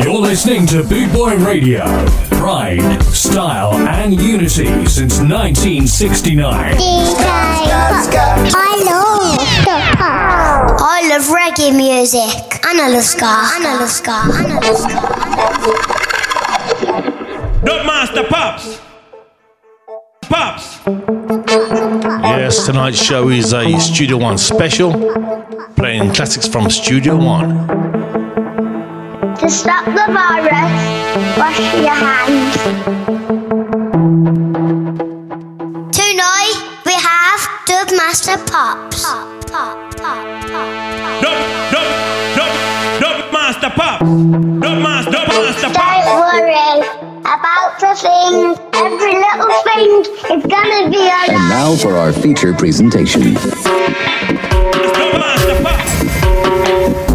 You're listening to Boot Boy Radio. Pride, style, and unity since 1969. I love I love reggae music. And I love ska. And I love ska. And I love ska. Dub Master Pops. Pops. Yes, tonight's show is a Studio One special, playing classics from Studio One. To stop the virus, wash your hands. Tonight we have Dub Master Pops. Dub, dub, dub, dub Master Pops. Dub Master, dub Don't worry about the things. Every little thing is gonna be And now for our feature presentation. Dub Master Pops.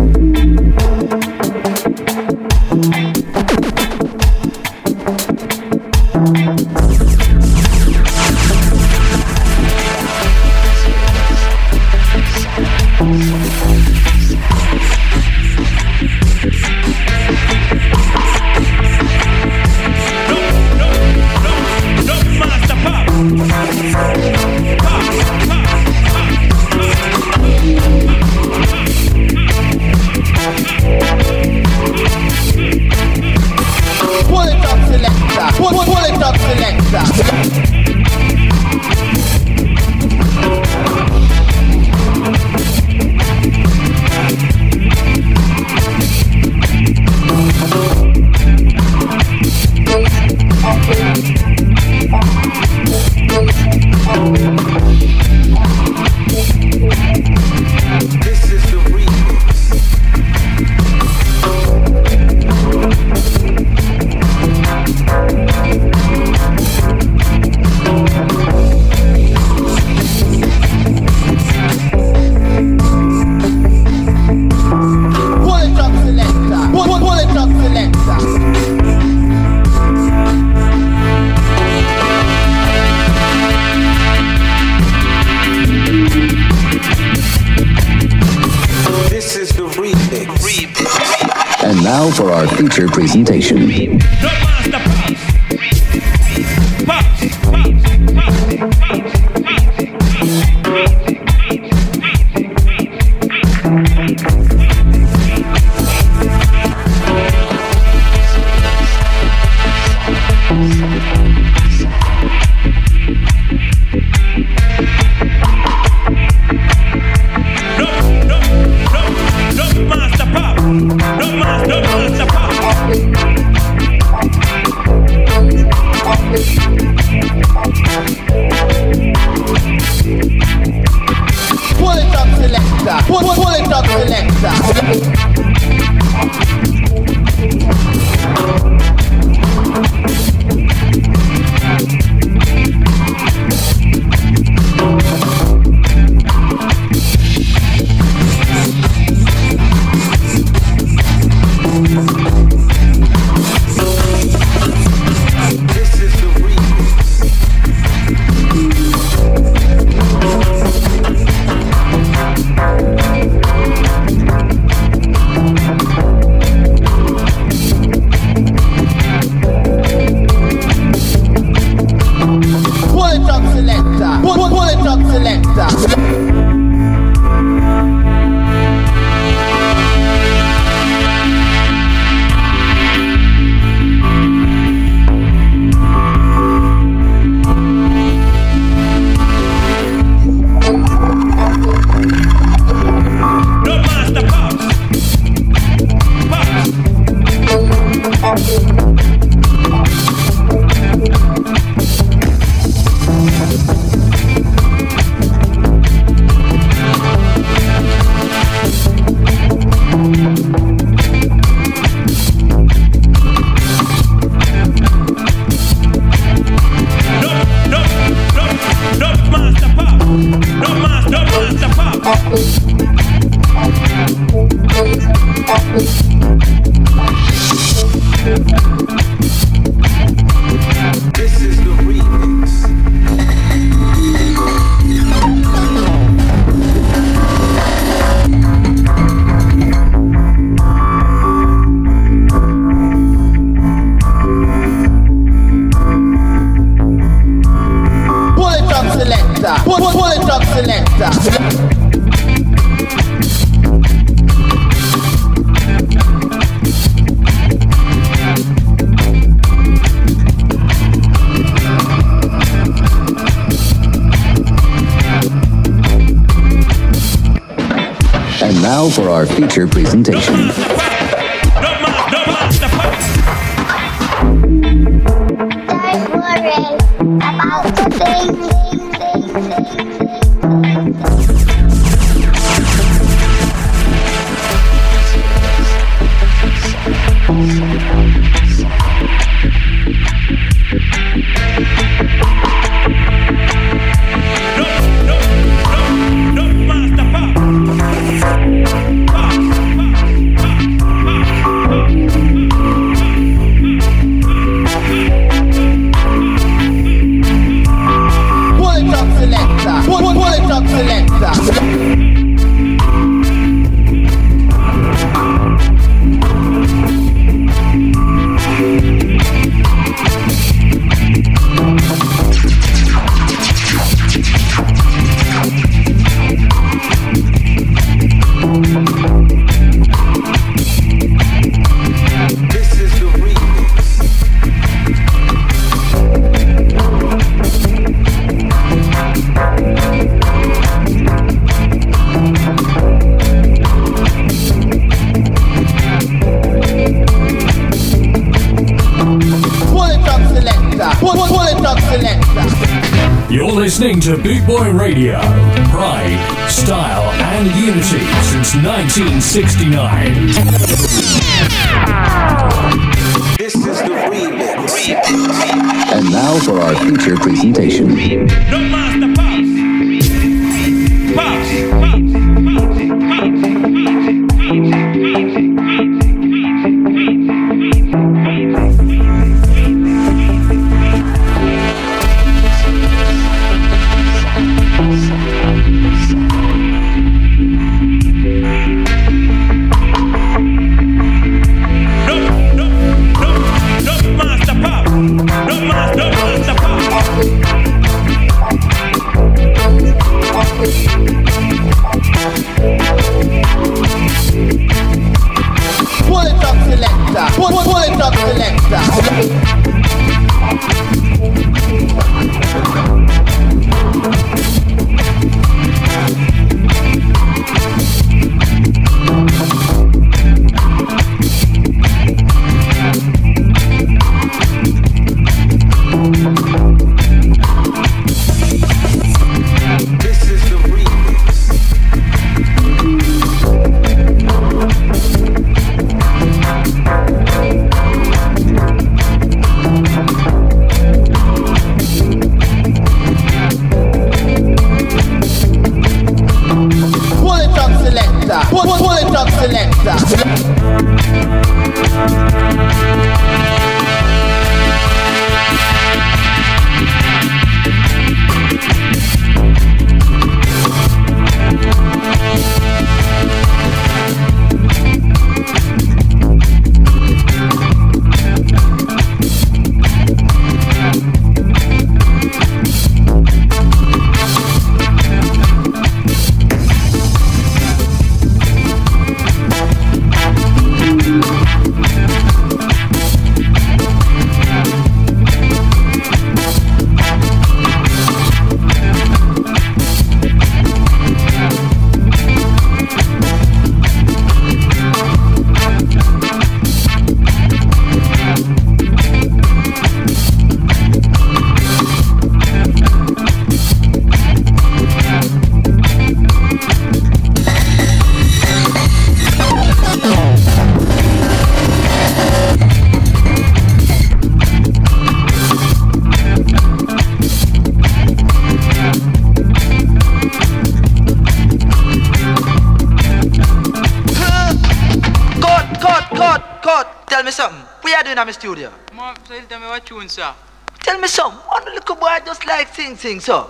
sing, so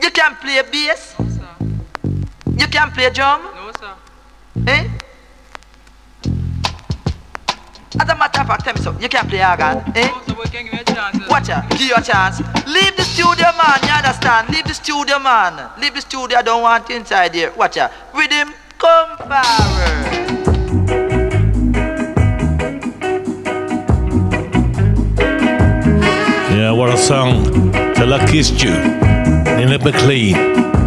you can play bass? No, sir. You can play drum? No, sir. Eh? As a matter of fact, tell me so. You can play organ, eh? No, sir, eh? we can give you a chance. Watch out. Give you a chance. Leave the studio, man. You understand? Leave the studio, man. Leave the studio. I don't want you inside here. Watch out. him come back. the luckiest Jew, you in a McLean.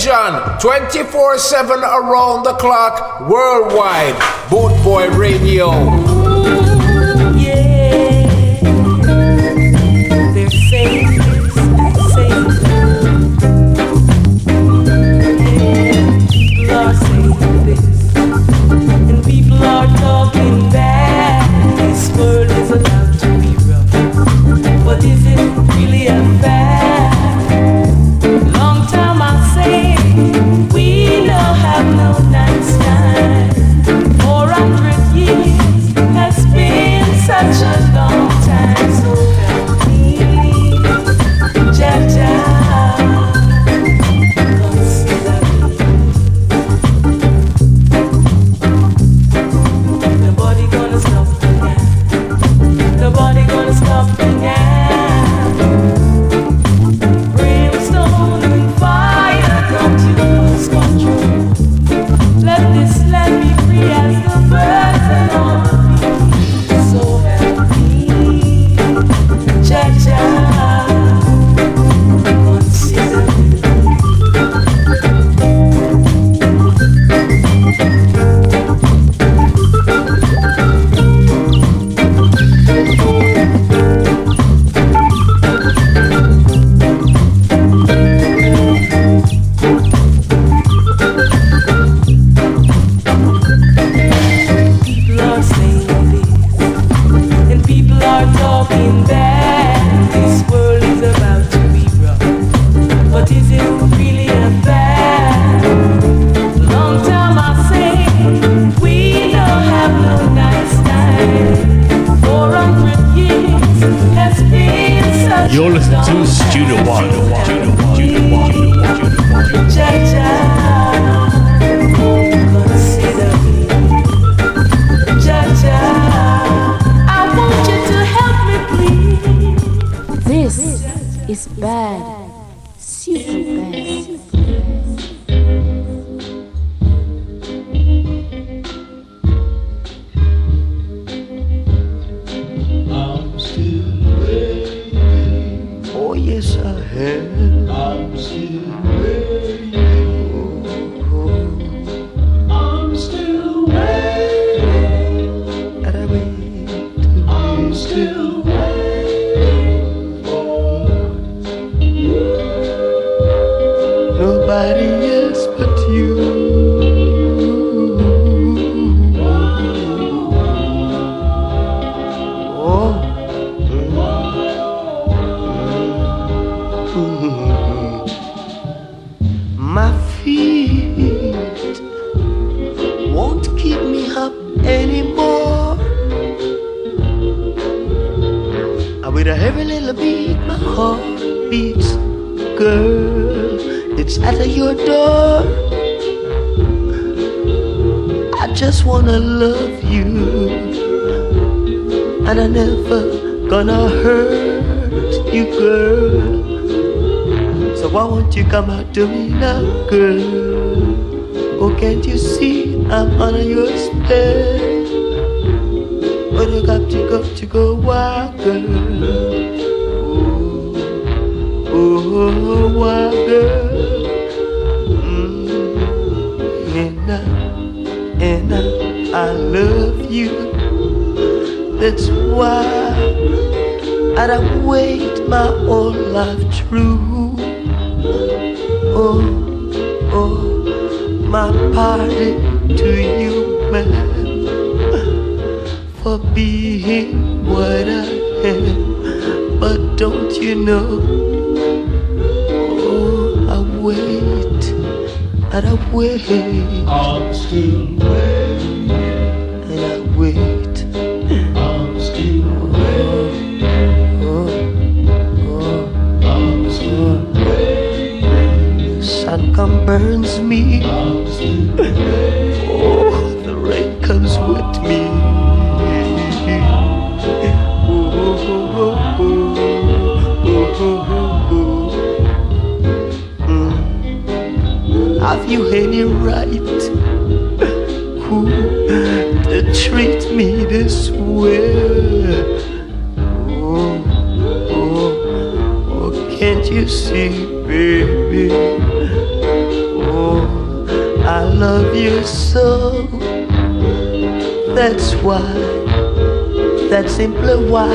television 24 7 around the clock worldwide. Boot Boy Radio. that I wait. I'm still waiting. And I wait. I'm still waiting. Oh, oh, oh, I'm still waiting. Sun come burn any right who to treat me this way. Oh, oh, oh, can't you see, baby? Oh, I love you so. That's why, that's simply why,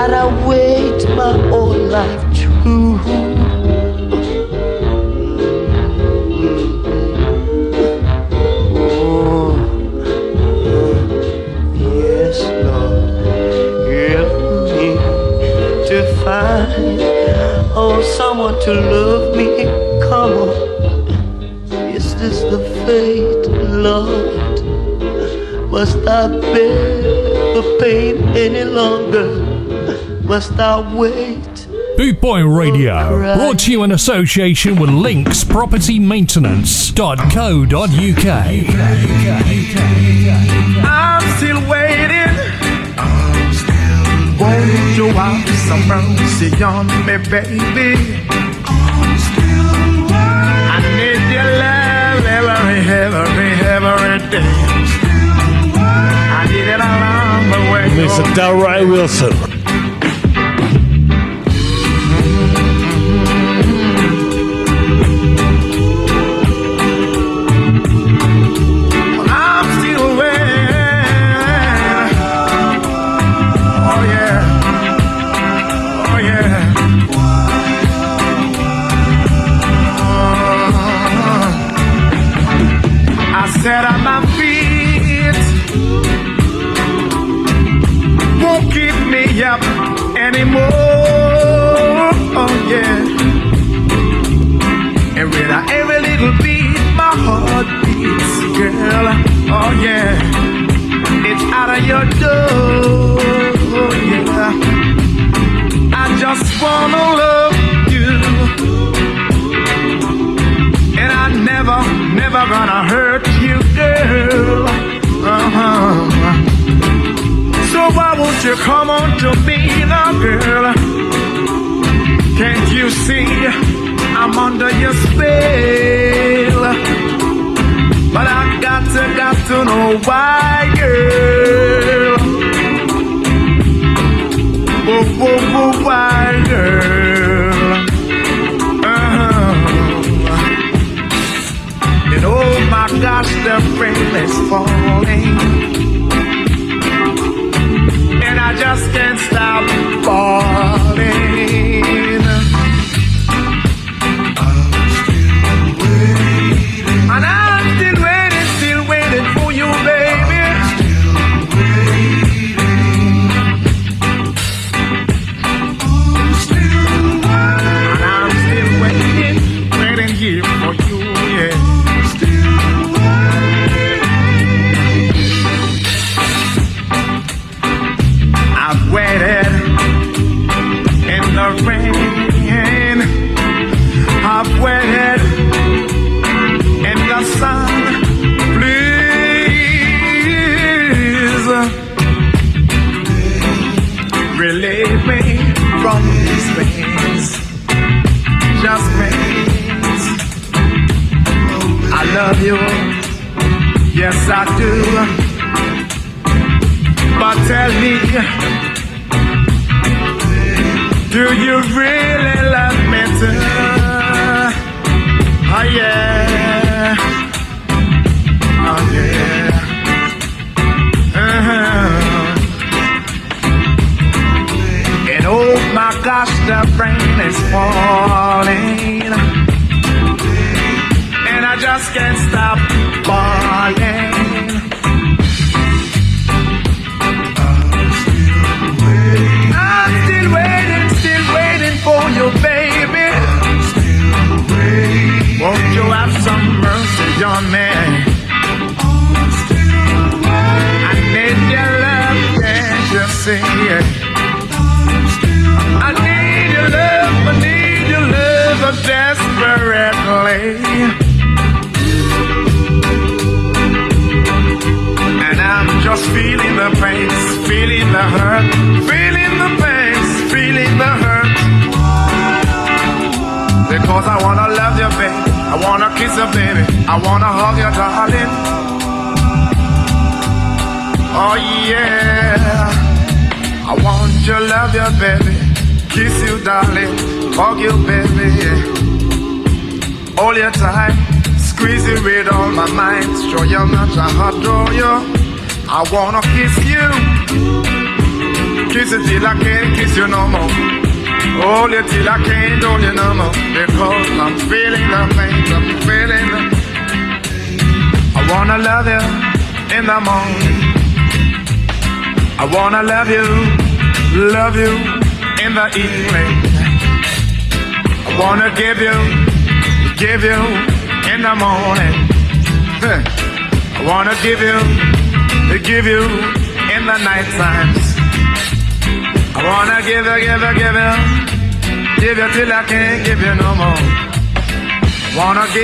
and I wait my whole life to love me. Come on, is this the fate, Lord? Must I bear the pain any longer? Must I wait? Bootboy Radio, brought to you in association with Links Property Maintenance.co.uk. I'm still waiting. Show up some mercy on me, baby. I need your love every, every, every day. I need it all on the way. Mr. Delroy Wilson.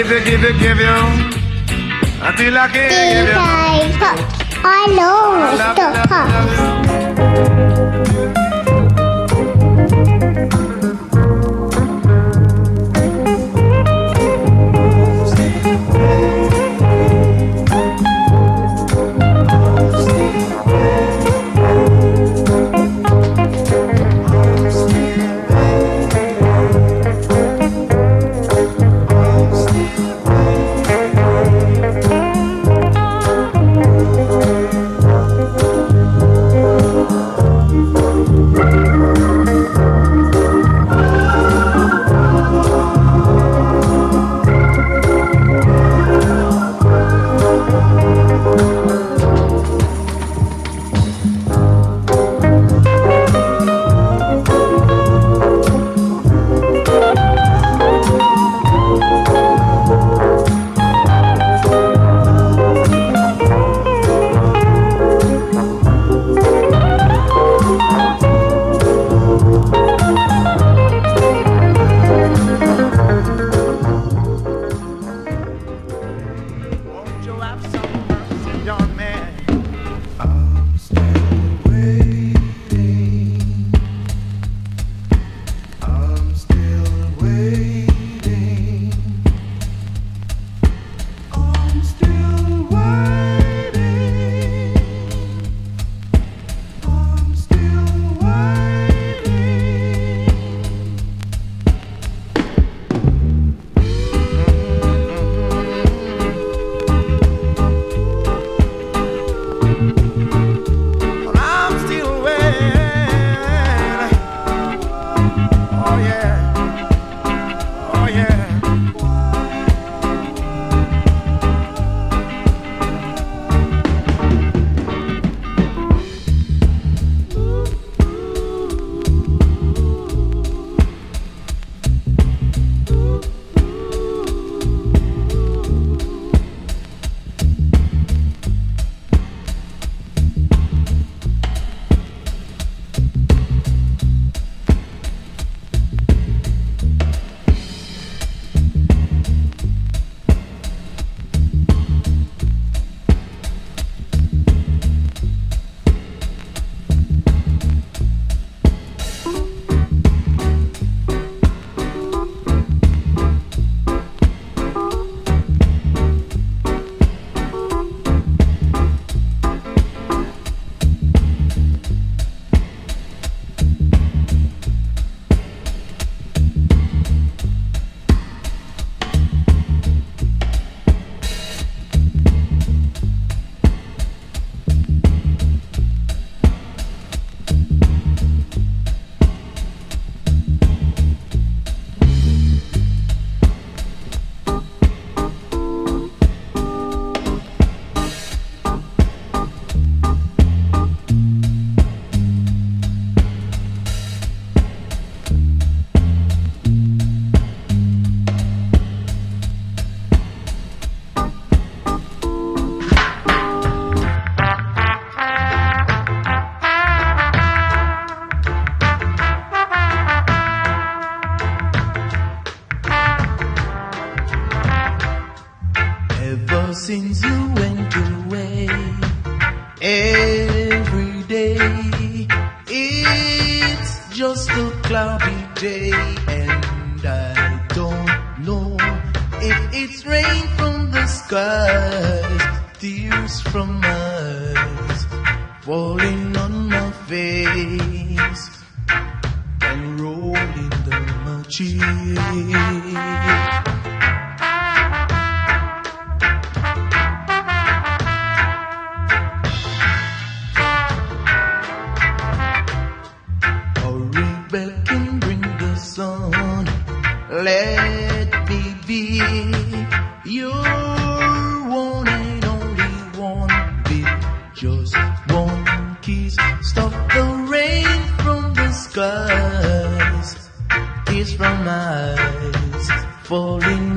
Give you, give you, give you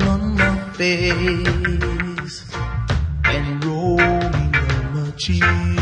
on my face and rolling on my cheeks.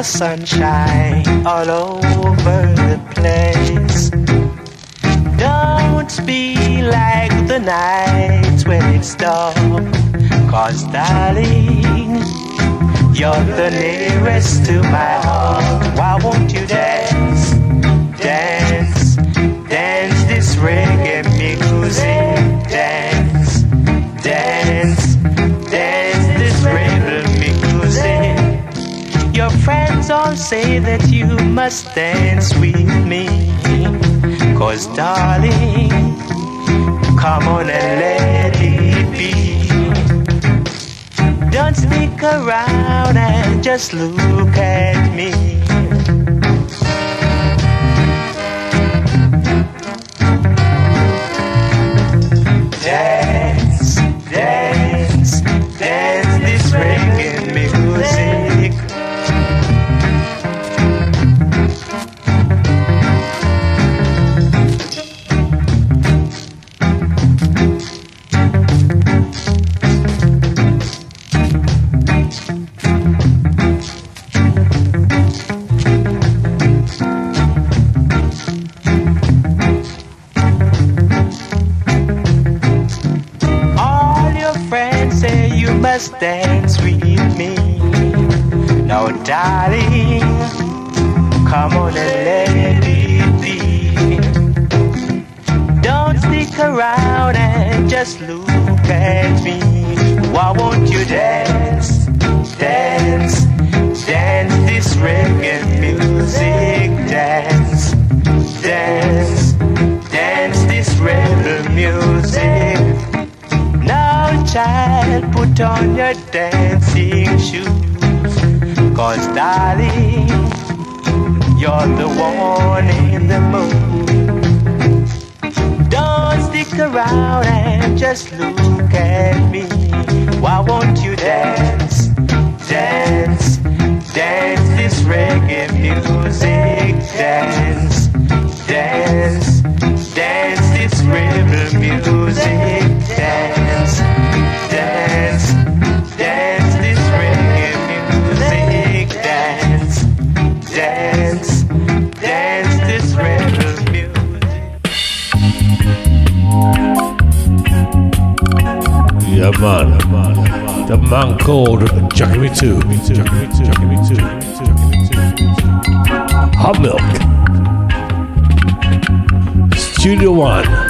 the sunshine all over the place. Don't be like the night when it's dark, cause darling, you're the nearest to my heart. Why won't you dare? that you must dance with me. Cause darling, come on and let it be. Don't stick around and just look at me. Hot Milk. Studio One.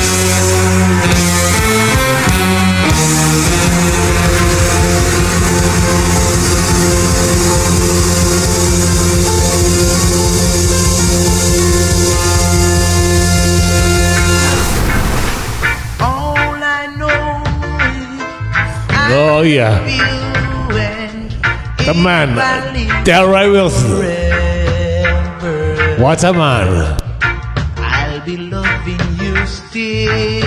Oh, yeah. The man, Delroy Wilson. What a man. I'll be loving you still.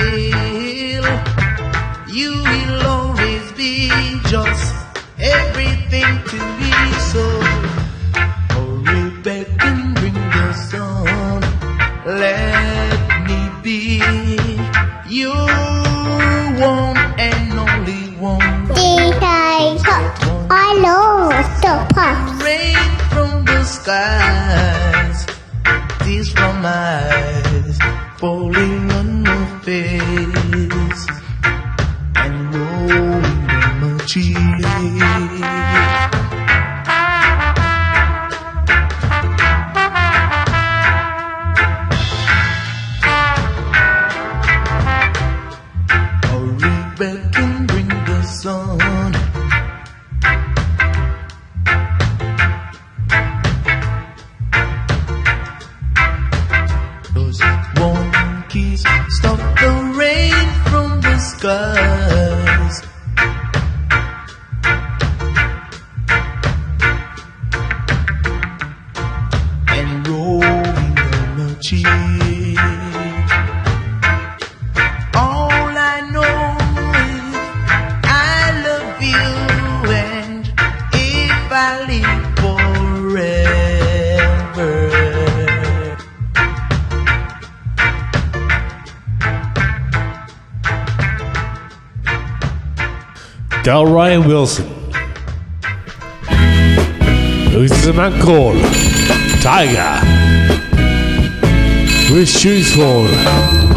With shoes for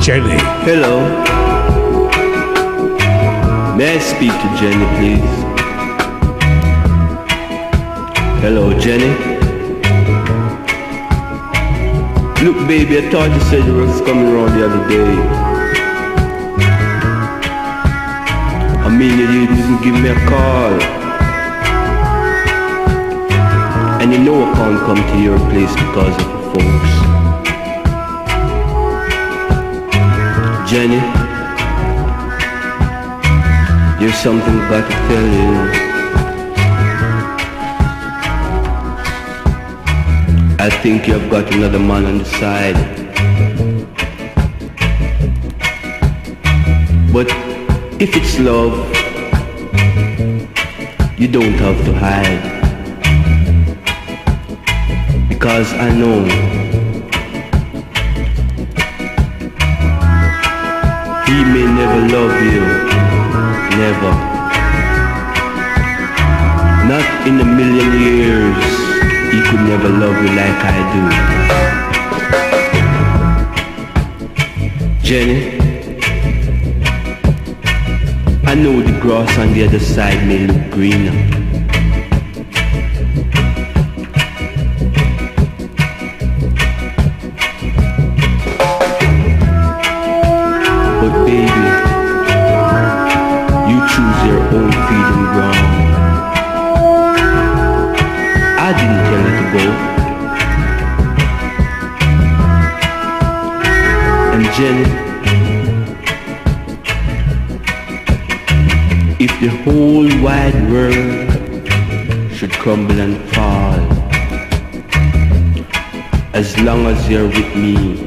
Jenny. Hello. May I speak to Jenny, please? Hello, Jenny. Look, baby, I thought you said you was coming around the other day. I mean, you didn't give me a call. And you know I can't come to your place because of the folks. Jenny, there's something I've to tell you. I think you've got another man on the side. But if it's love, you don't have to hide. Because I know I do. Jenny, I know the grass on the other side may look greener. Crumble and fall, as long as you're with me,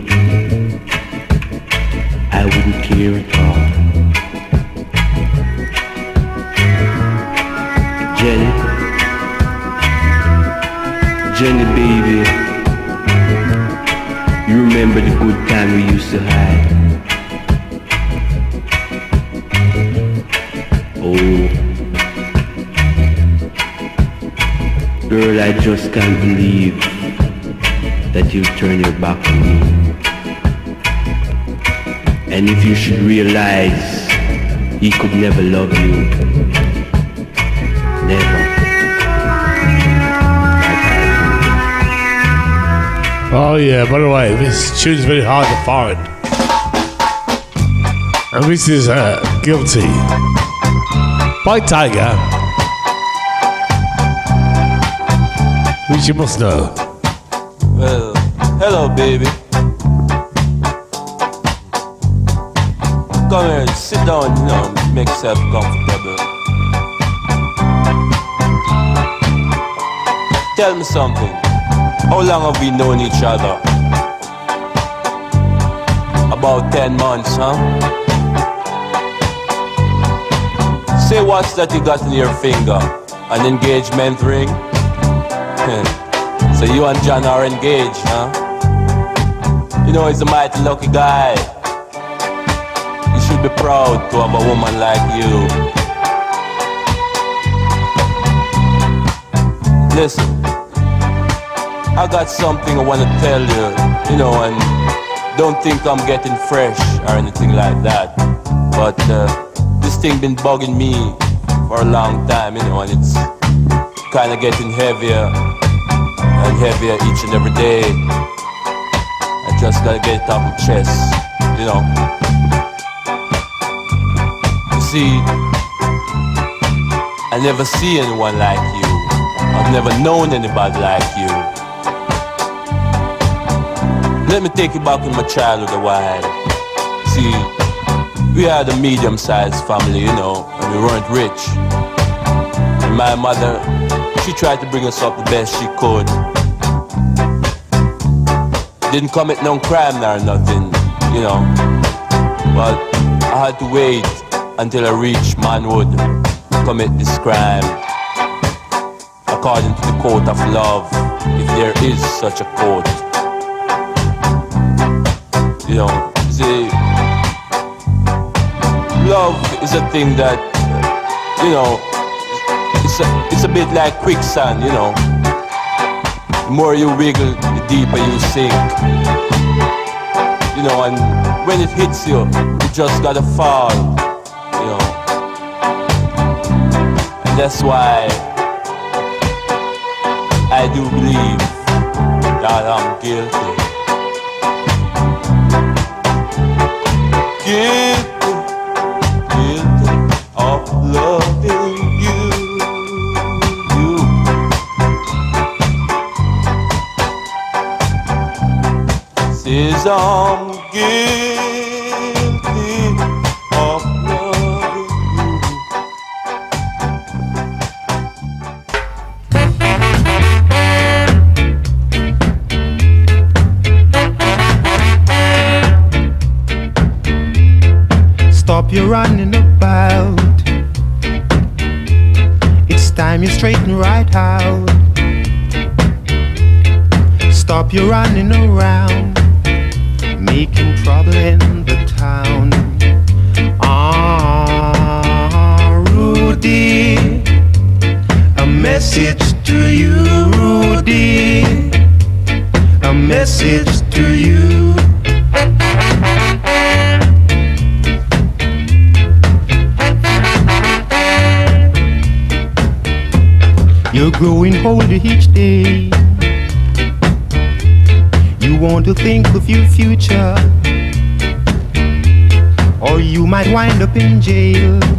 he could never love you, never. Oh yeah, by the way, this tune's very hard to find. And this is uh, Guilty by Tiger. Which you must know. Well, hello, baby. Come here, sit down, you um, know, make yourself comfortable. Tell me something. How long have we known each other? About 10 months, huh? Say what's that you got in your finger? An engagement ring? so you and John are engaged, huh? You know he's a mighty lucky guy. Should be proud to have a woman like you. Listen, I got something I wanna tell you, you know, and don't think I'm getting fresh or anything like that. But uh, this thing been bugging me for a long time, you know, and it's kinda getting heavier and heavier each and every day. I just gotta get it off my chest, you know. See, I never see anyone like you. I've never known anybody like you. Let me take you back in my childhood a while. See, we had a medium-sized family, you know, and we weren't rich. And my mother, she tried to bring us up the best she could. Didn't commit no crime or nothing, you know. But I had to wait until I reached manhood commit this crime. According to the court of love, if there is such a court. You know, see, love is a thing that, you know, it's a, it's a bit like quicksand, you know. The more you wiggle, the deeper you sink. You know, and when it hits you, you just gotta fall, that's why I do believe that I'm guilty. Stop your running around, up in jail.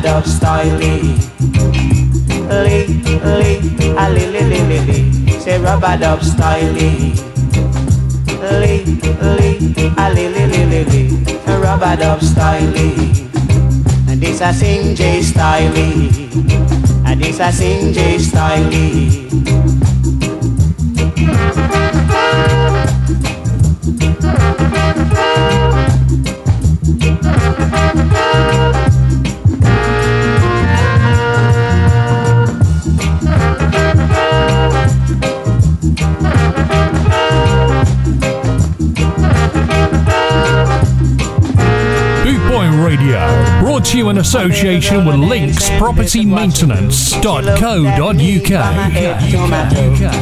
Dub style Lee, Lee, Lee, a Lee, Lee, Lee, Lee. Say rubber dub style Lee, Lee, Lee, a Lee, Lee, Lee, Lee, Lee. Rubber dub style Lee. And this a sing J style Lee. And this a sing J style Lee. In association with Links Property Maintenance.co.uk.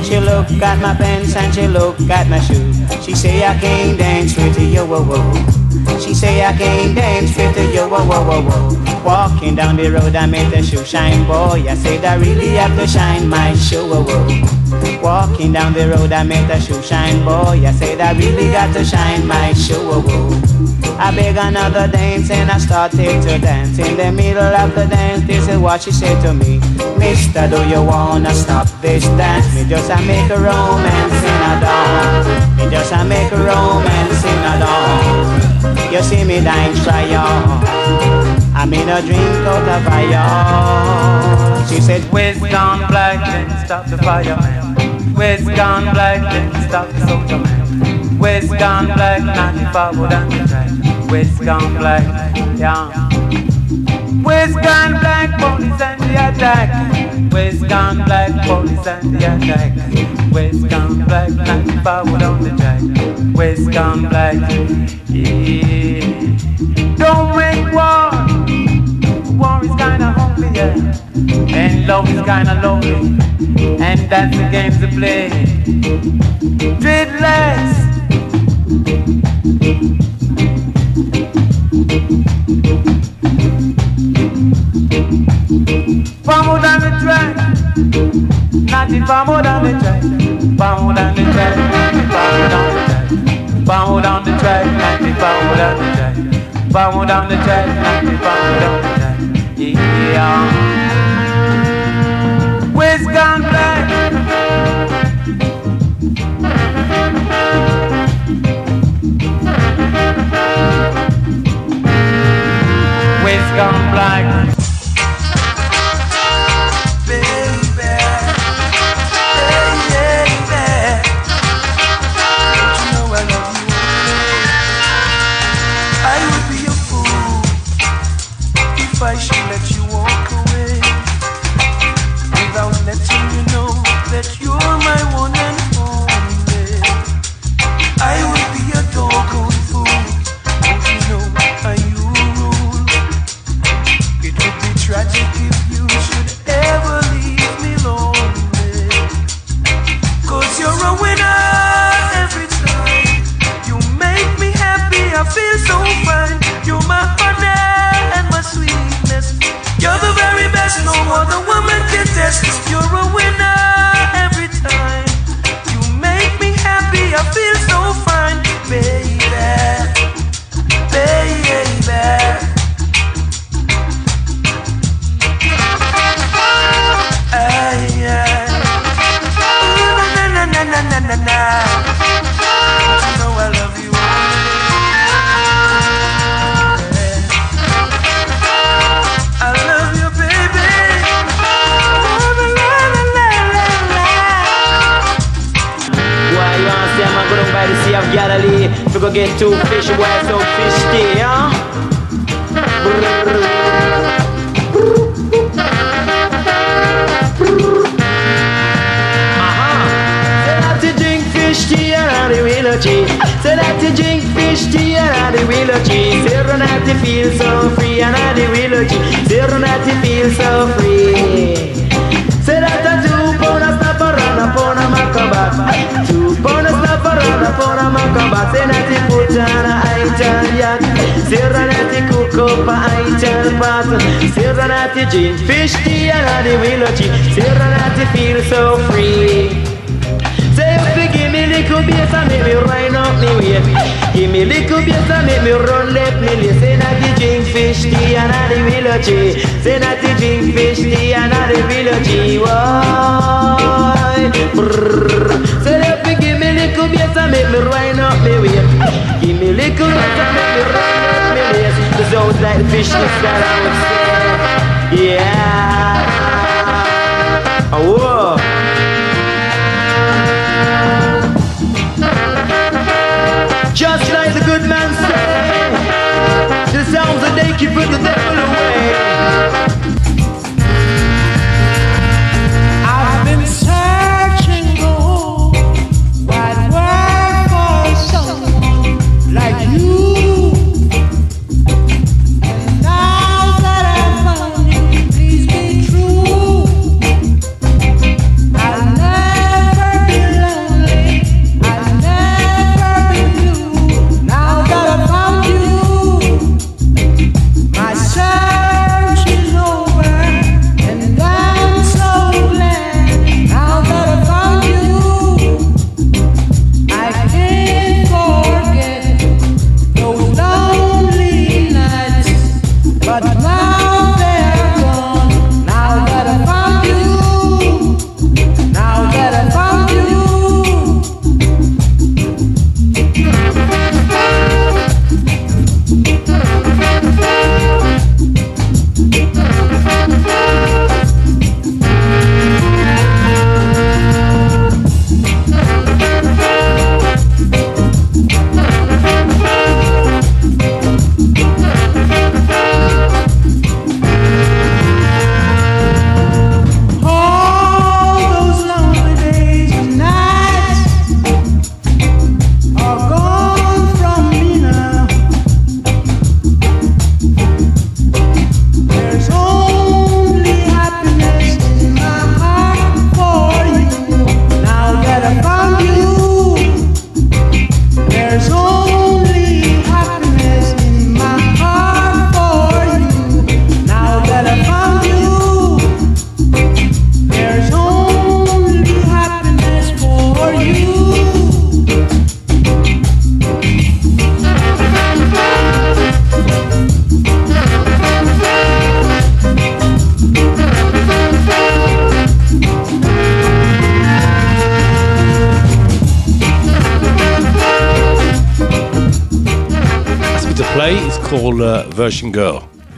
She look at my pants and she look at my shoes. She say I can't dance with you, whoa, whoa. She say I can't dance with you, whoa, whoa, whoa, whoa. Walking down the road, I made the shoe shine, boy. I said I really have to shine my shoe, whoa, whoa. Walking down the road, I made the shoe shine, boy. I said I really got to shine my shoe, whoa, whoa. I beg another dance and I started to dance. In the middle of the dance, this is what she said to me. Mister, do you wanna stop this dance? Me just a make a romance in a dawn. Me just a make a romance in a dawn. You see me dance try on. I'm in a drink out of fire. She said, Where's gone black, then stop the fire, man. Where's gone black, then stop the soldier, man. Where's gone black, 94 down the track. Where's gone black, yeah. Where's gone black, police and the attack. Where's gone black, police and the attack. Where's gone black, 94 down the track. Where's gone black, yeah. Don't make war. War is kinda hungry, yeah. And love is kinda lonely. And that's the game to play. Dreadless. Vamos down the track, Nati, vamos down the track, vamos down the track, vamos down the track, Nati, vamos down the track, vamos down the track, yeah.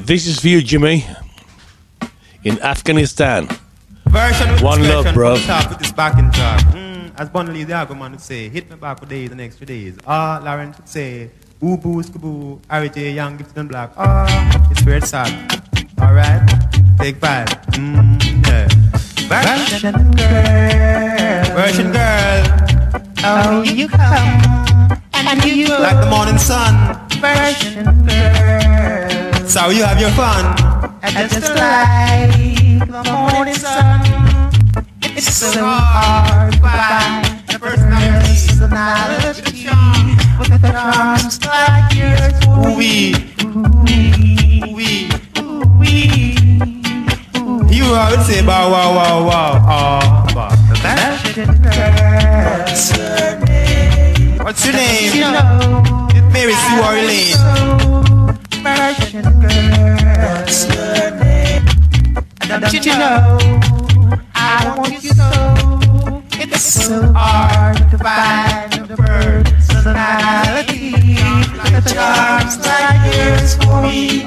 This is for you, Jimmy. In Afghanistan. Version One love, bro. from the top this backing track. Mm, as Bunley the Agman would say, hit me back for days and extra days. Ah, Lawrence would say, boo boo skaboo, RJ Young Gibson Black. Ah, it's weird sad. Alright, take five. Mm, yeah. Version girl. Version girl. Oh, you come and you go. Like the morning sun. Version girl. So you have your fun. And just like the morning sun, it's so hard to find a personality with the charms like yours. Ooh-wee. Ooh-wee. Ooh-wee. You always say bow wow wow wow. Oh, wow. Ah, Version girl. What's your name? You know, It's Mary Sue or Elaine. version girl. Don't you know I want you so? It's so hard to find a personality with charms like yours for me.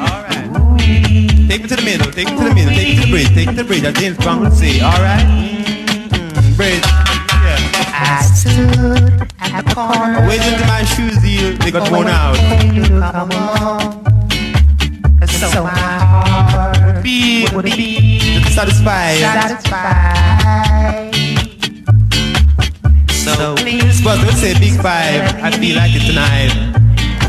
Take me to the middle, take me to the middle, take me to the bridge, take me to the bridge, as James Brown would say, alright? Mm-hmm. Bridge. Yeah. I stood at the corner. Waiting until my shoes they got worn out. You to come along. So my heart Beat, would be satisfied. satisfied. So, Spurs would say big five, I feel like it tonight.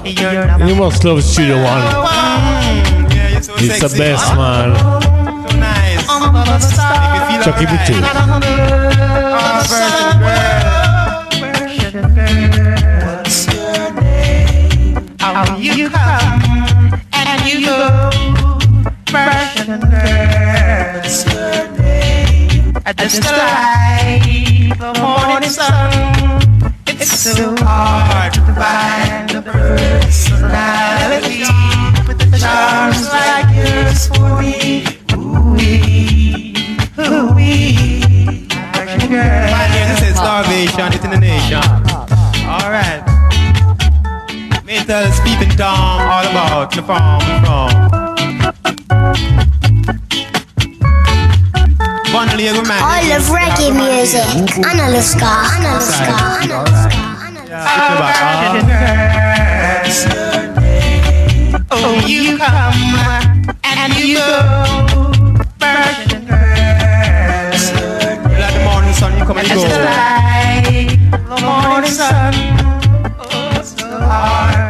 You're number You must love Studio One. Mm, yeah, you're so It's the best, man. So nice. on the star. Make me Chucky. B2. Just like the morning sun. It's so hard to find a personality with the charms like yours for me. Ooh-wee, ooh-wee. Here this is starvation, it's in the nation. Alright. Mental speaking Tom all about the farm from. I love reggae music. And I love ska. And I love ska. And I love ska. Oh, you come and you go. Virgin girls. Like the morning sun, you come and Just go. like the morning sun. Oh, it's so hard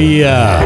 yeah.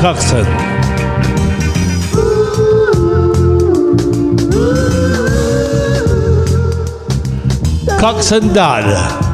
Doug Coxsone. Coxsone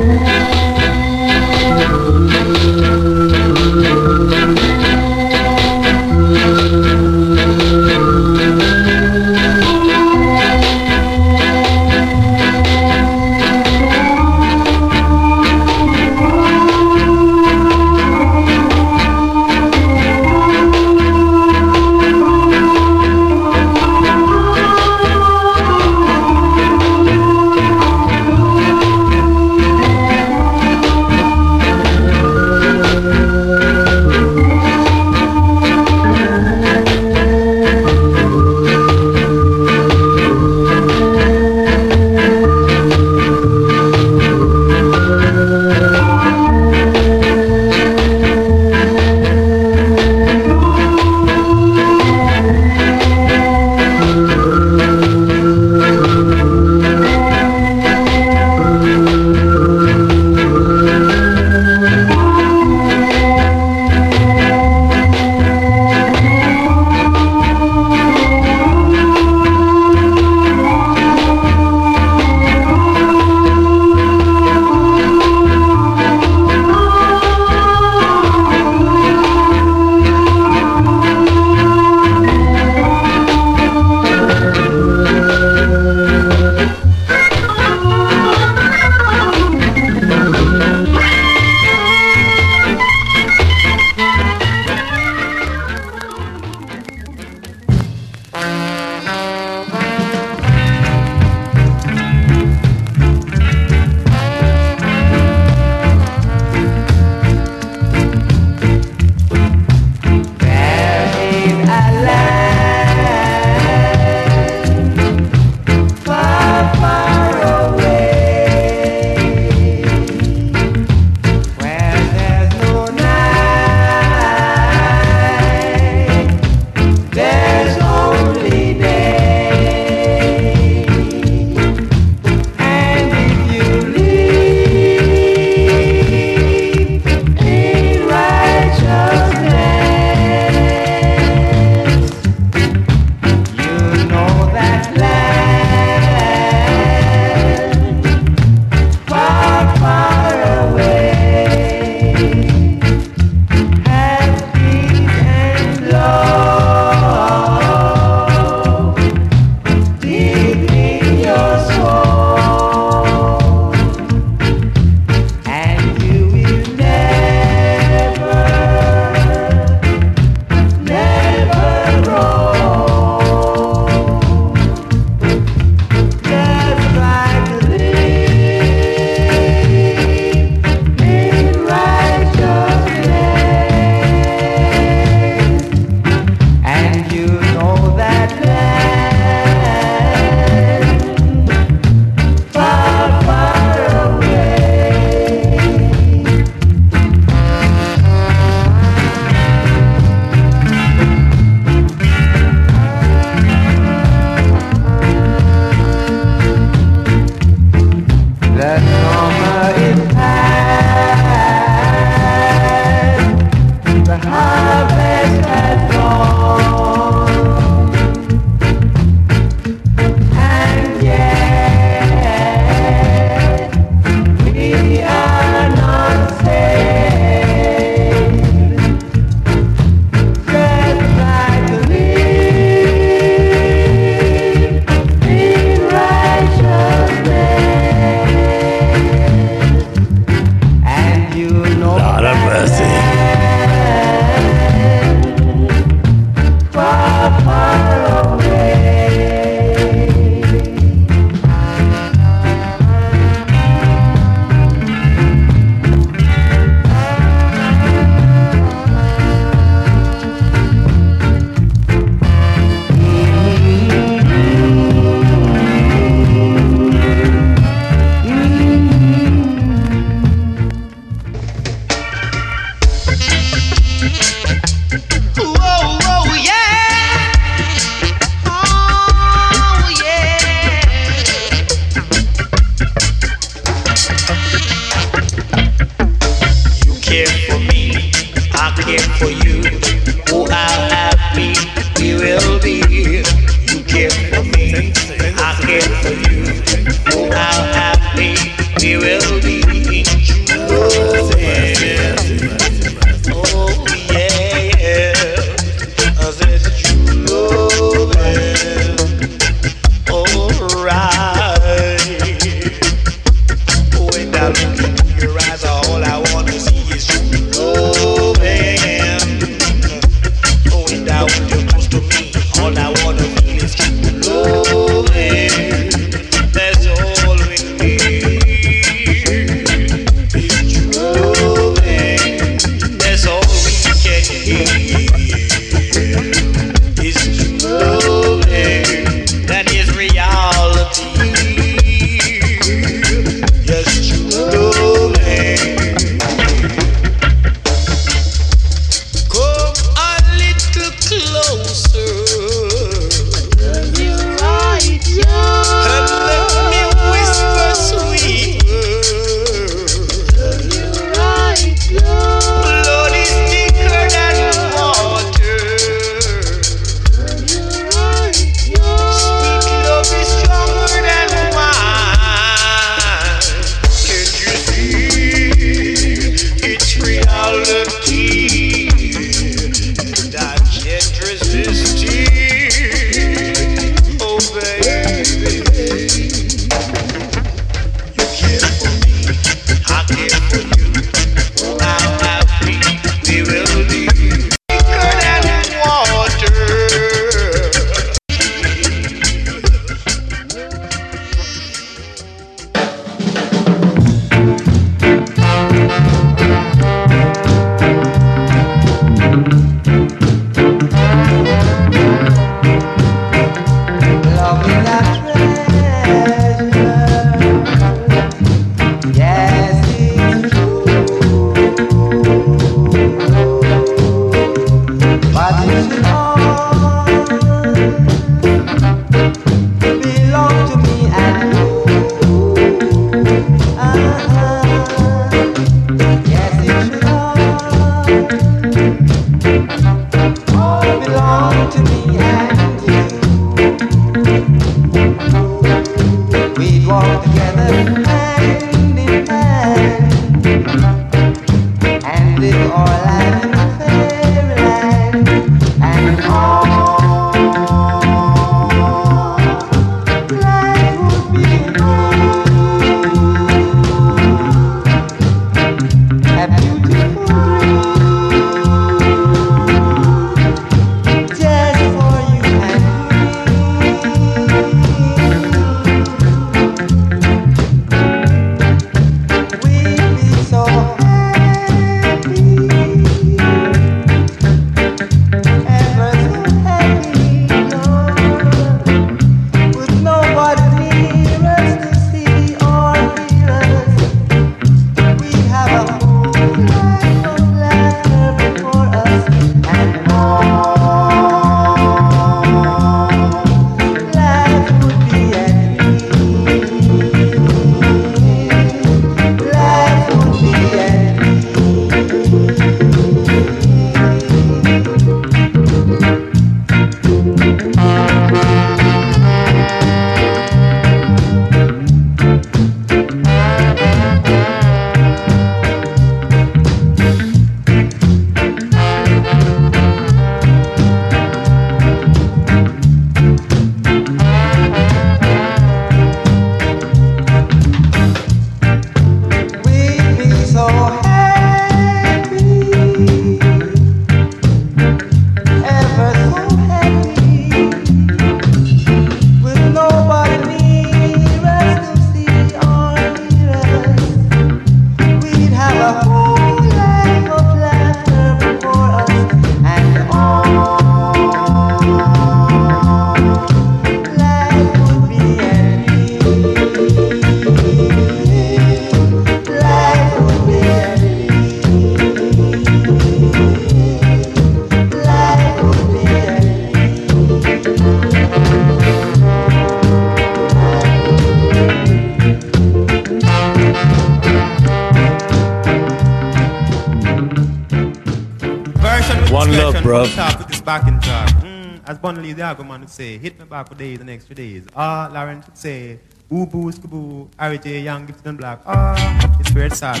say, hit me back for days and extra days. Ah, would say, ooh boo skaboo, RJ Young, Gibson and Black. Ah, it's weird sad.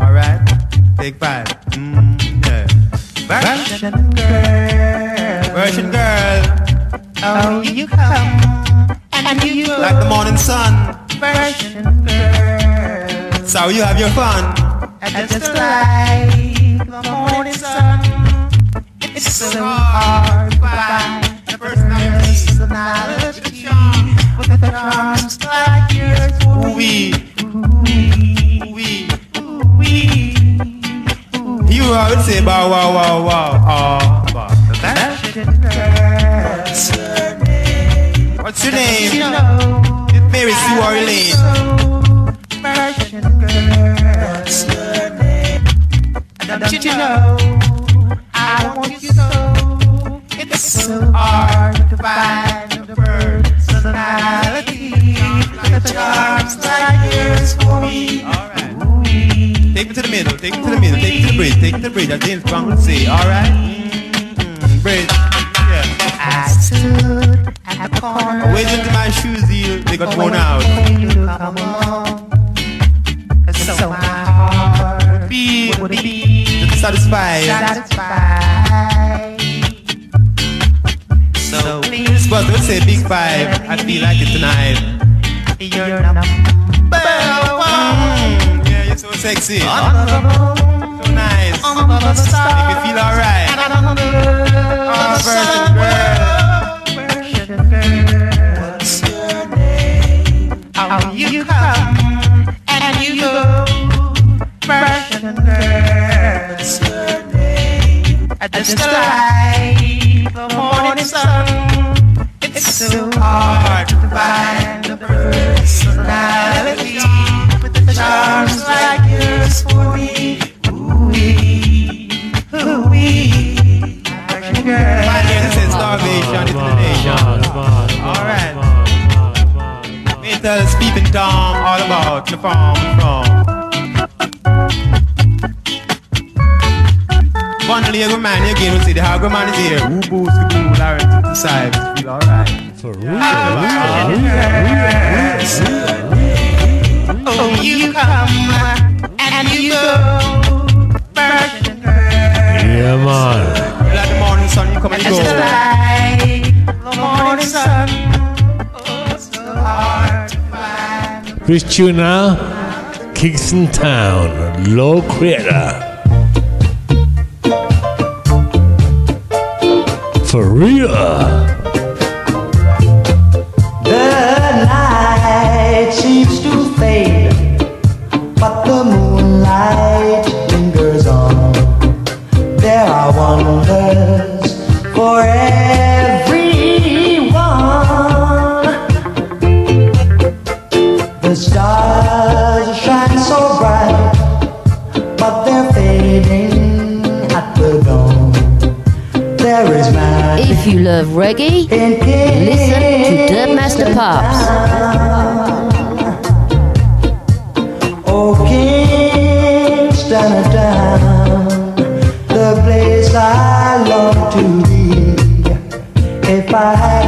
Alright, take five. Mm, yeah. Version girl. Version girl. Oh, you come and you go. Like the morning sun. Version girl. So you have your fun. And just like take the middle, take the bridge, take to the bridge, as James Brown would say, alright? Mm-hmm. Bridge. Yeah. I stood at the corner. I waited until my shoes healed, they got worn out. You come along. So my heart would be, would be satisfied. satisfied. So please, but let's say big five. I feel like it tonight. You're number one. Mm, yeah, you're so sexy. Honorable. Nice. Under the stars. Make me feel alright. And under ah, the virgin girl. What's your name? Oh, you come and you go. Virgin girl. What's your name? Just like the morning sun. It's so hard to find a personality with the charms like yours for Me tell Stephen Tom all about the farm from. One little man again will see the hungry man is here. Who boost the boo, Larry to the side. Feel alright. For real? Oh, oh, you come and you go. Virgin girl. Yeah, man. Like the morning sun, you come and Just go. like the morning sun. Oh, so hard tune now? Kingston Town, Lord Creator. For real. Love reggae, listen to Dubmaster Pops. Oh, Kingston town, the place I long to be. If I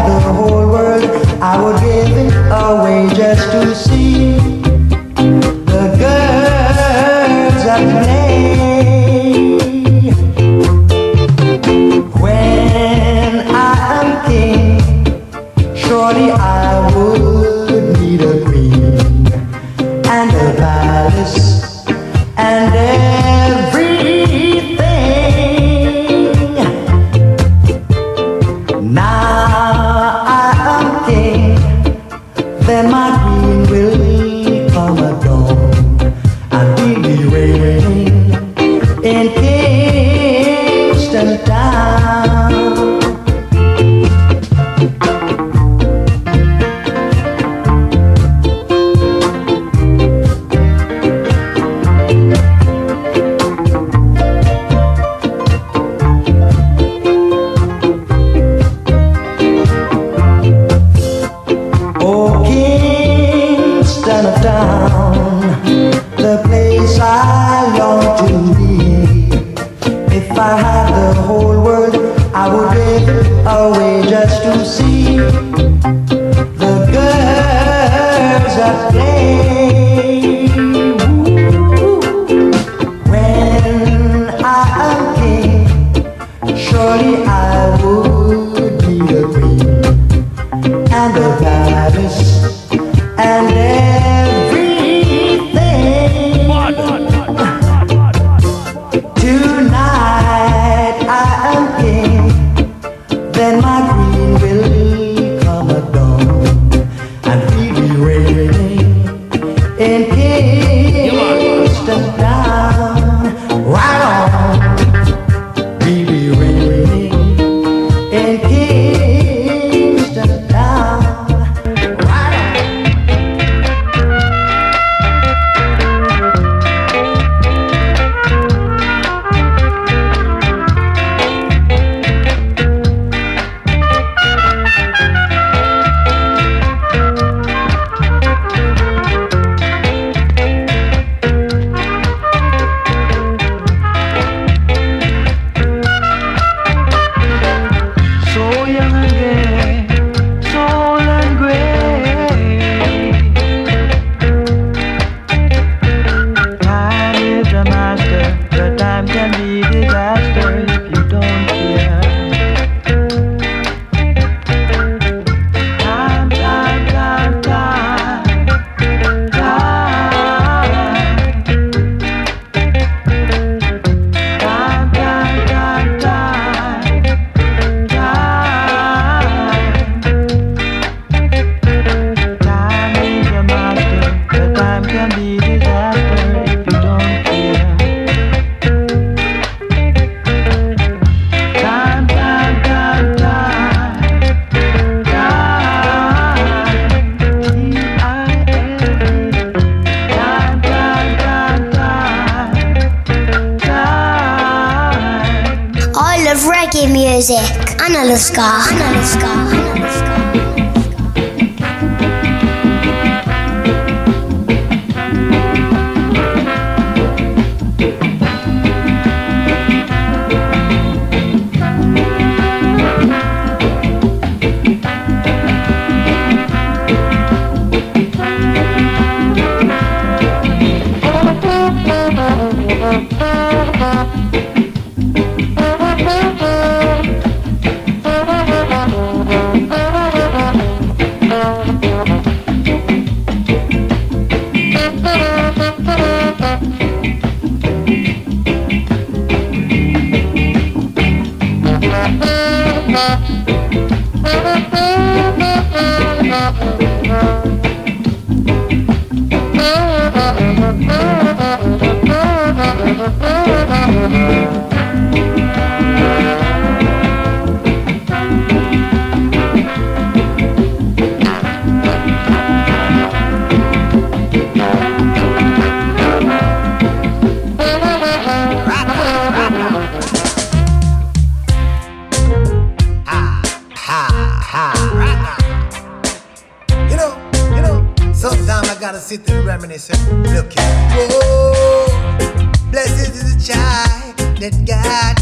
I had the whole world, I would give away just to see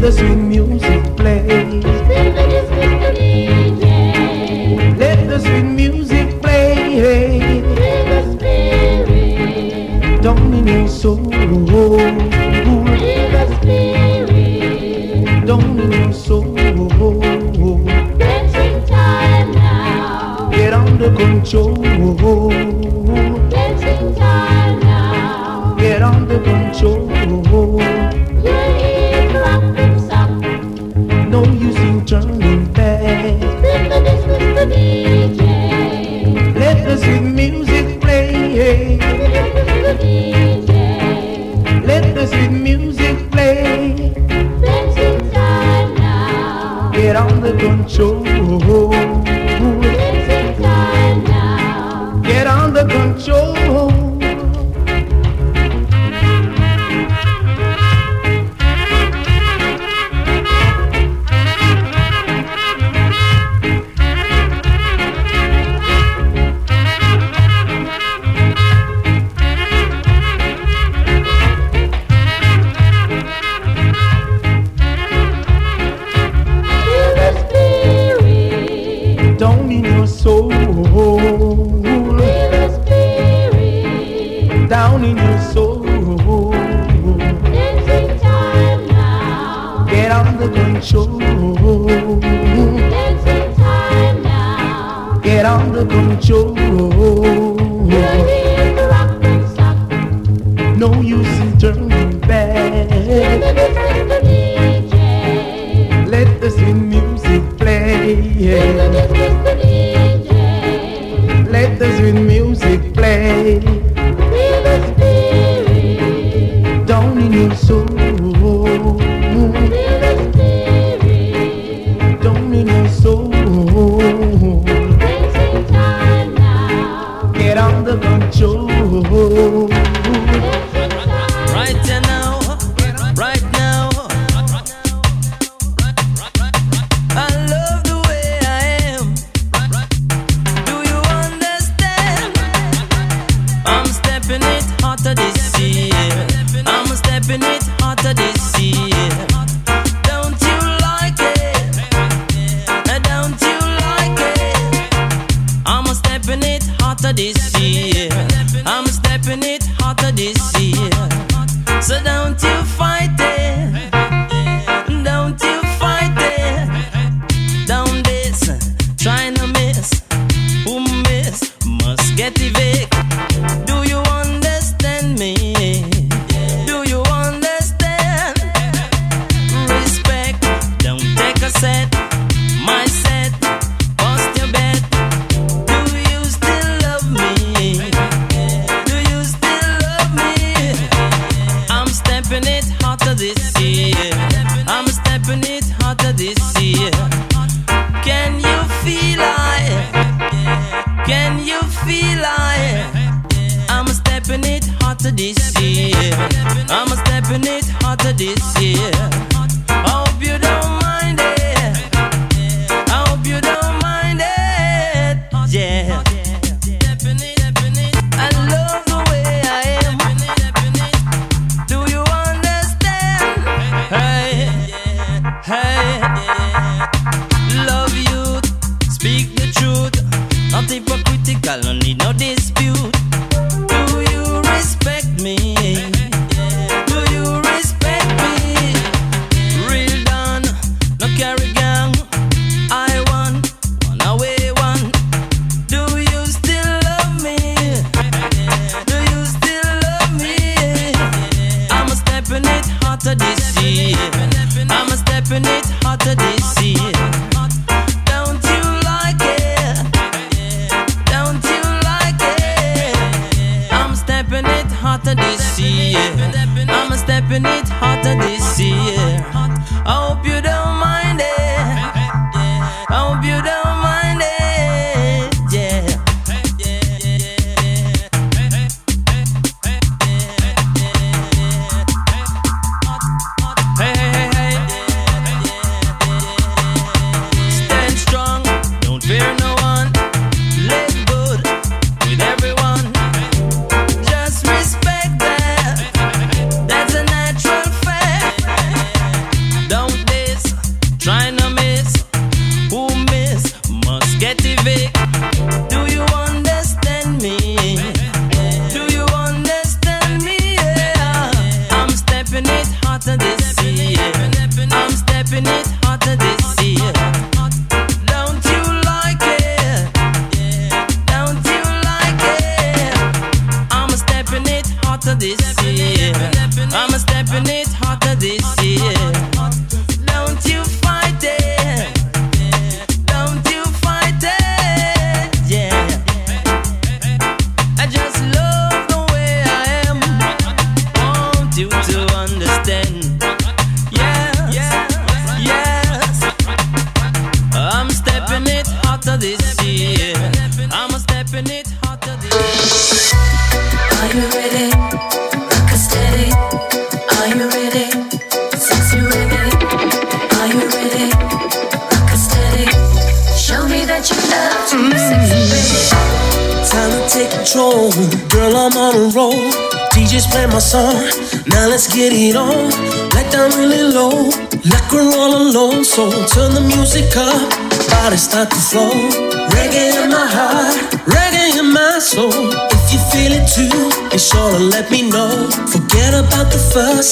The sweet music play. Hey, love you, speak the truth. Nothing hypocritical, don't need no this.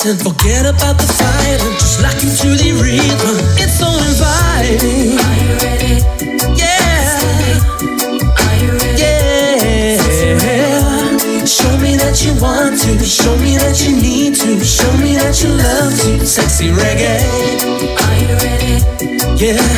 And Forget about the fighting, just lock into the rhythm. It's so inviting. Are you ready? Yeah. Are you ready? Yeah. Show me that you want to. Show me that you need to. Show me that you love to. Sexy reggae. Are you ready? Yeah.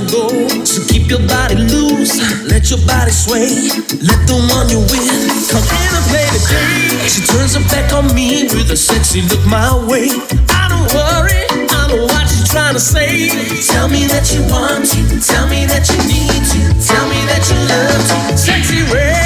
gotta go. So keep your body loose, let your body sway. Let the one you're with come in and play the game. She turns her back on me with a sexy look my way. I don't worry, I know what she's trying to say. Tell me that you want to, tell me that you need to, tell me that you love to. Sexy red.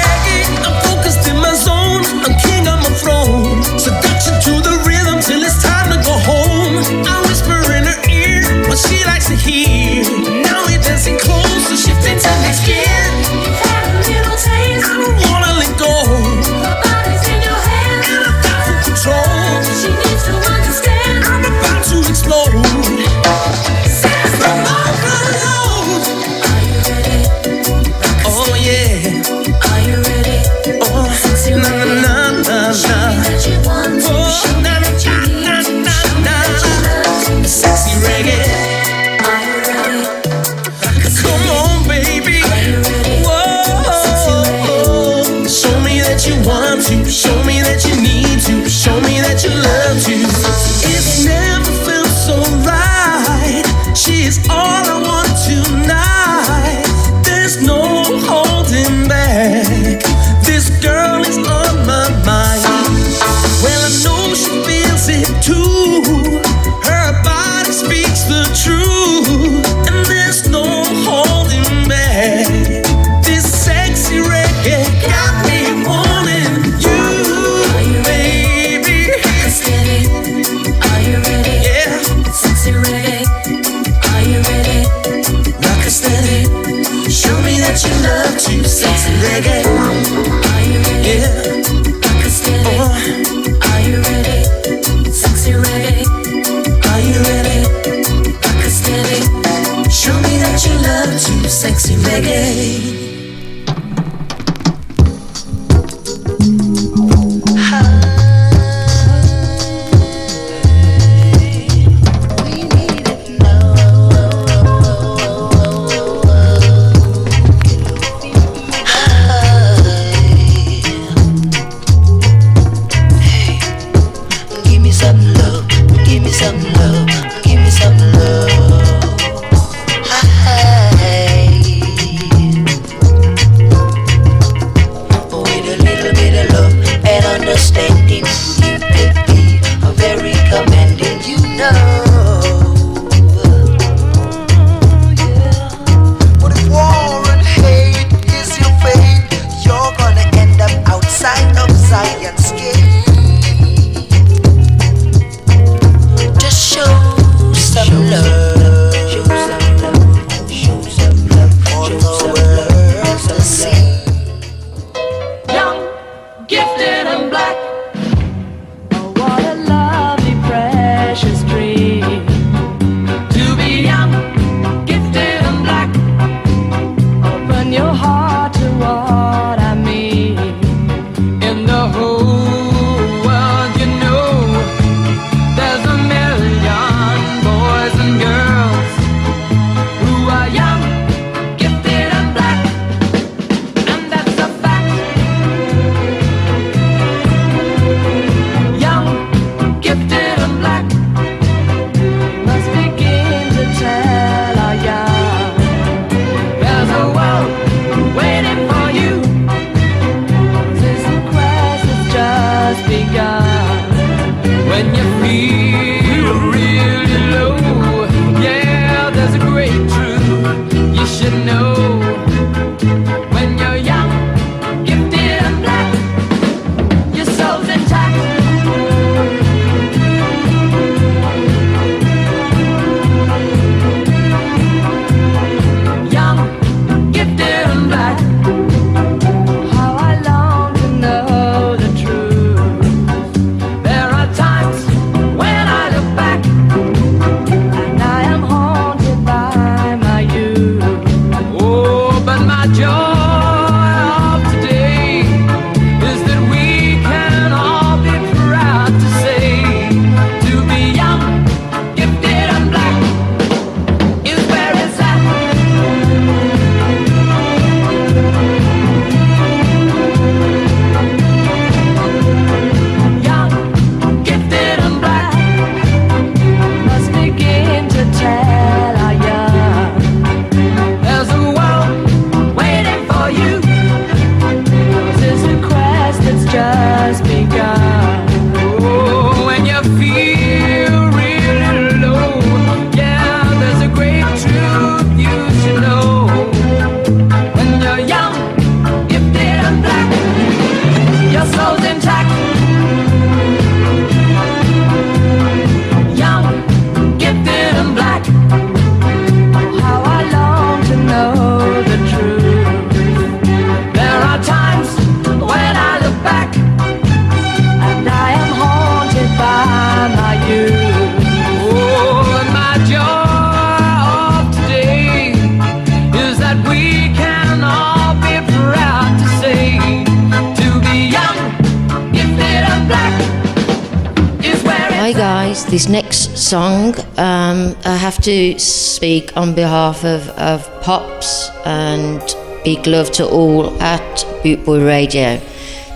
To speak on behalf of, of Pops and big love to all at Boot Boy Radio.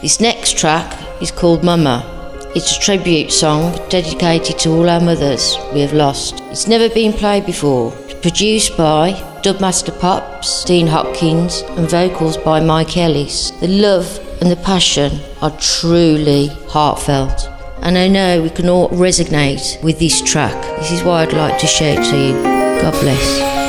This next track is called Mama. It's a tribute song dedicated to all our mothers we have lost. It's never been played before. It's produced by Dubmaster Pops, Dean Hopkins, and vocals by Mike Ellis. The love and the passion are truly heartfelt and I know we can all resonate with this track. This is why I'd like to share it to you. God bless.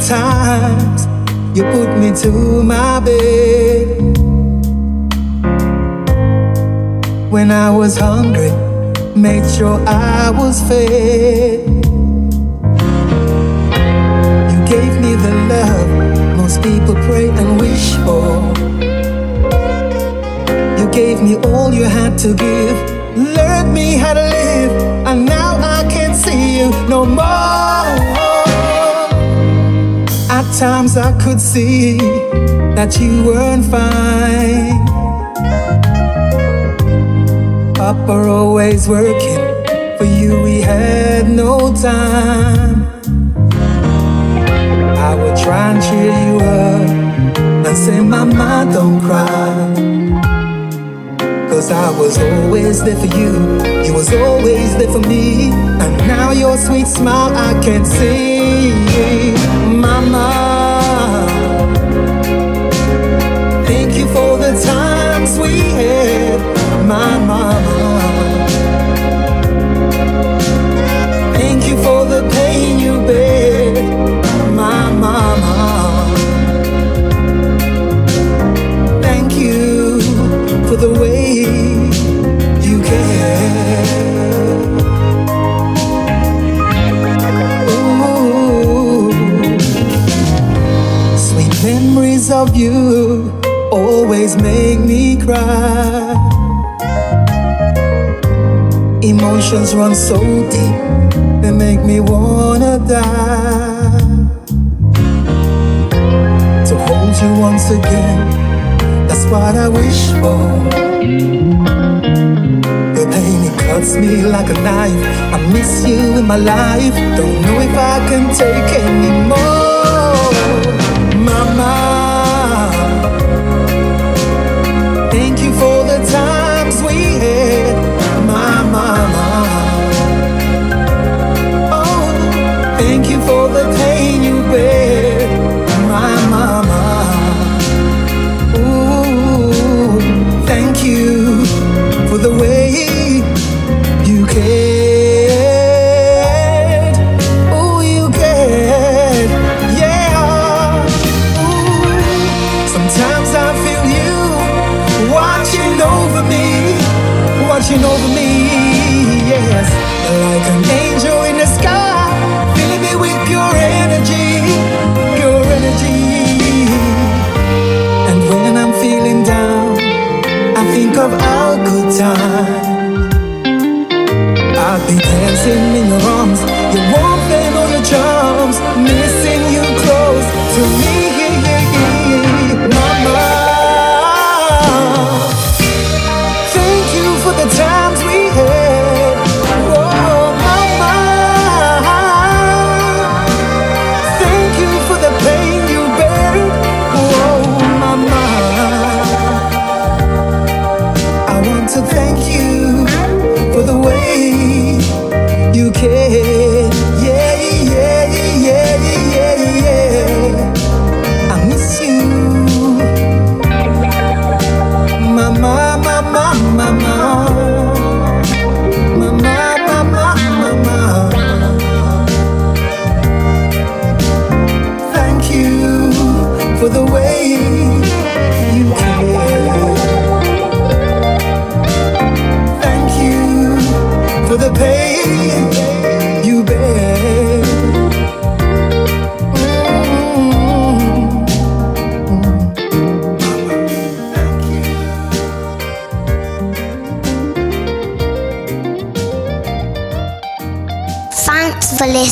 Times you put me to my bed. When I was hungry, made sure I was fed. You gave me the love most people pray and wish for. You gave me all you had to give, learned me how to live, and now I can't see you no more. Times I could see that you weren't fine. Papa always working. For you, we had no time. I would try and cheer you up and say, Mama, don't cry. Cause I was always there for you. You was always there for me. And now your sweet smile I can see. My mama. Thank you for the pain you bear, my mama. Thank you for the way you care. Ooh. Sweet memories of you always make me cry. Emotions run so deep, they make me wanna die. To hold you once again, that's what I wish for. The pain it cuts me like a knife. I miss you in my life, don't know if I can take anymore. sitting in the arms.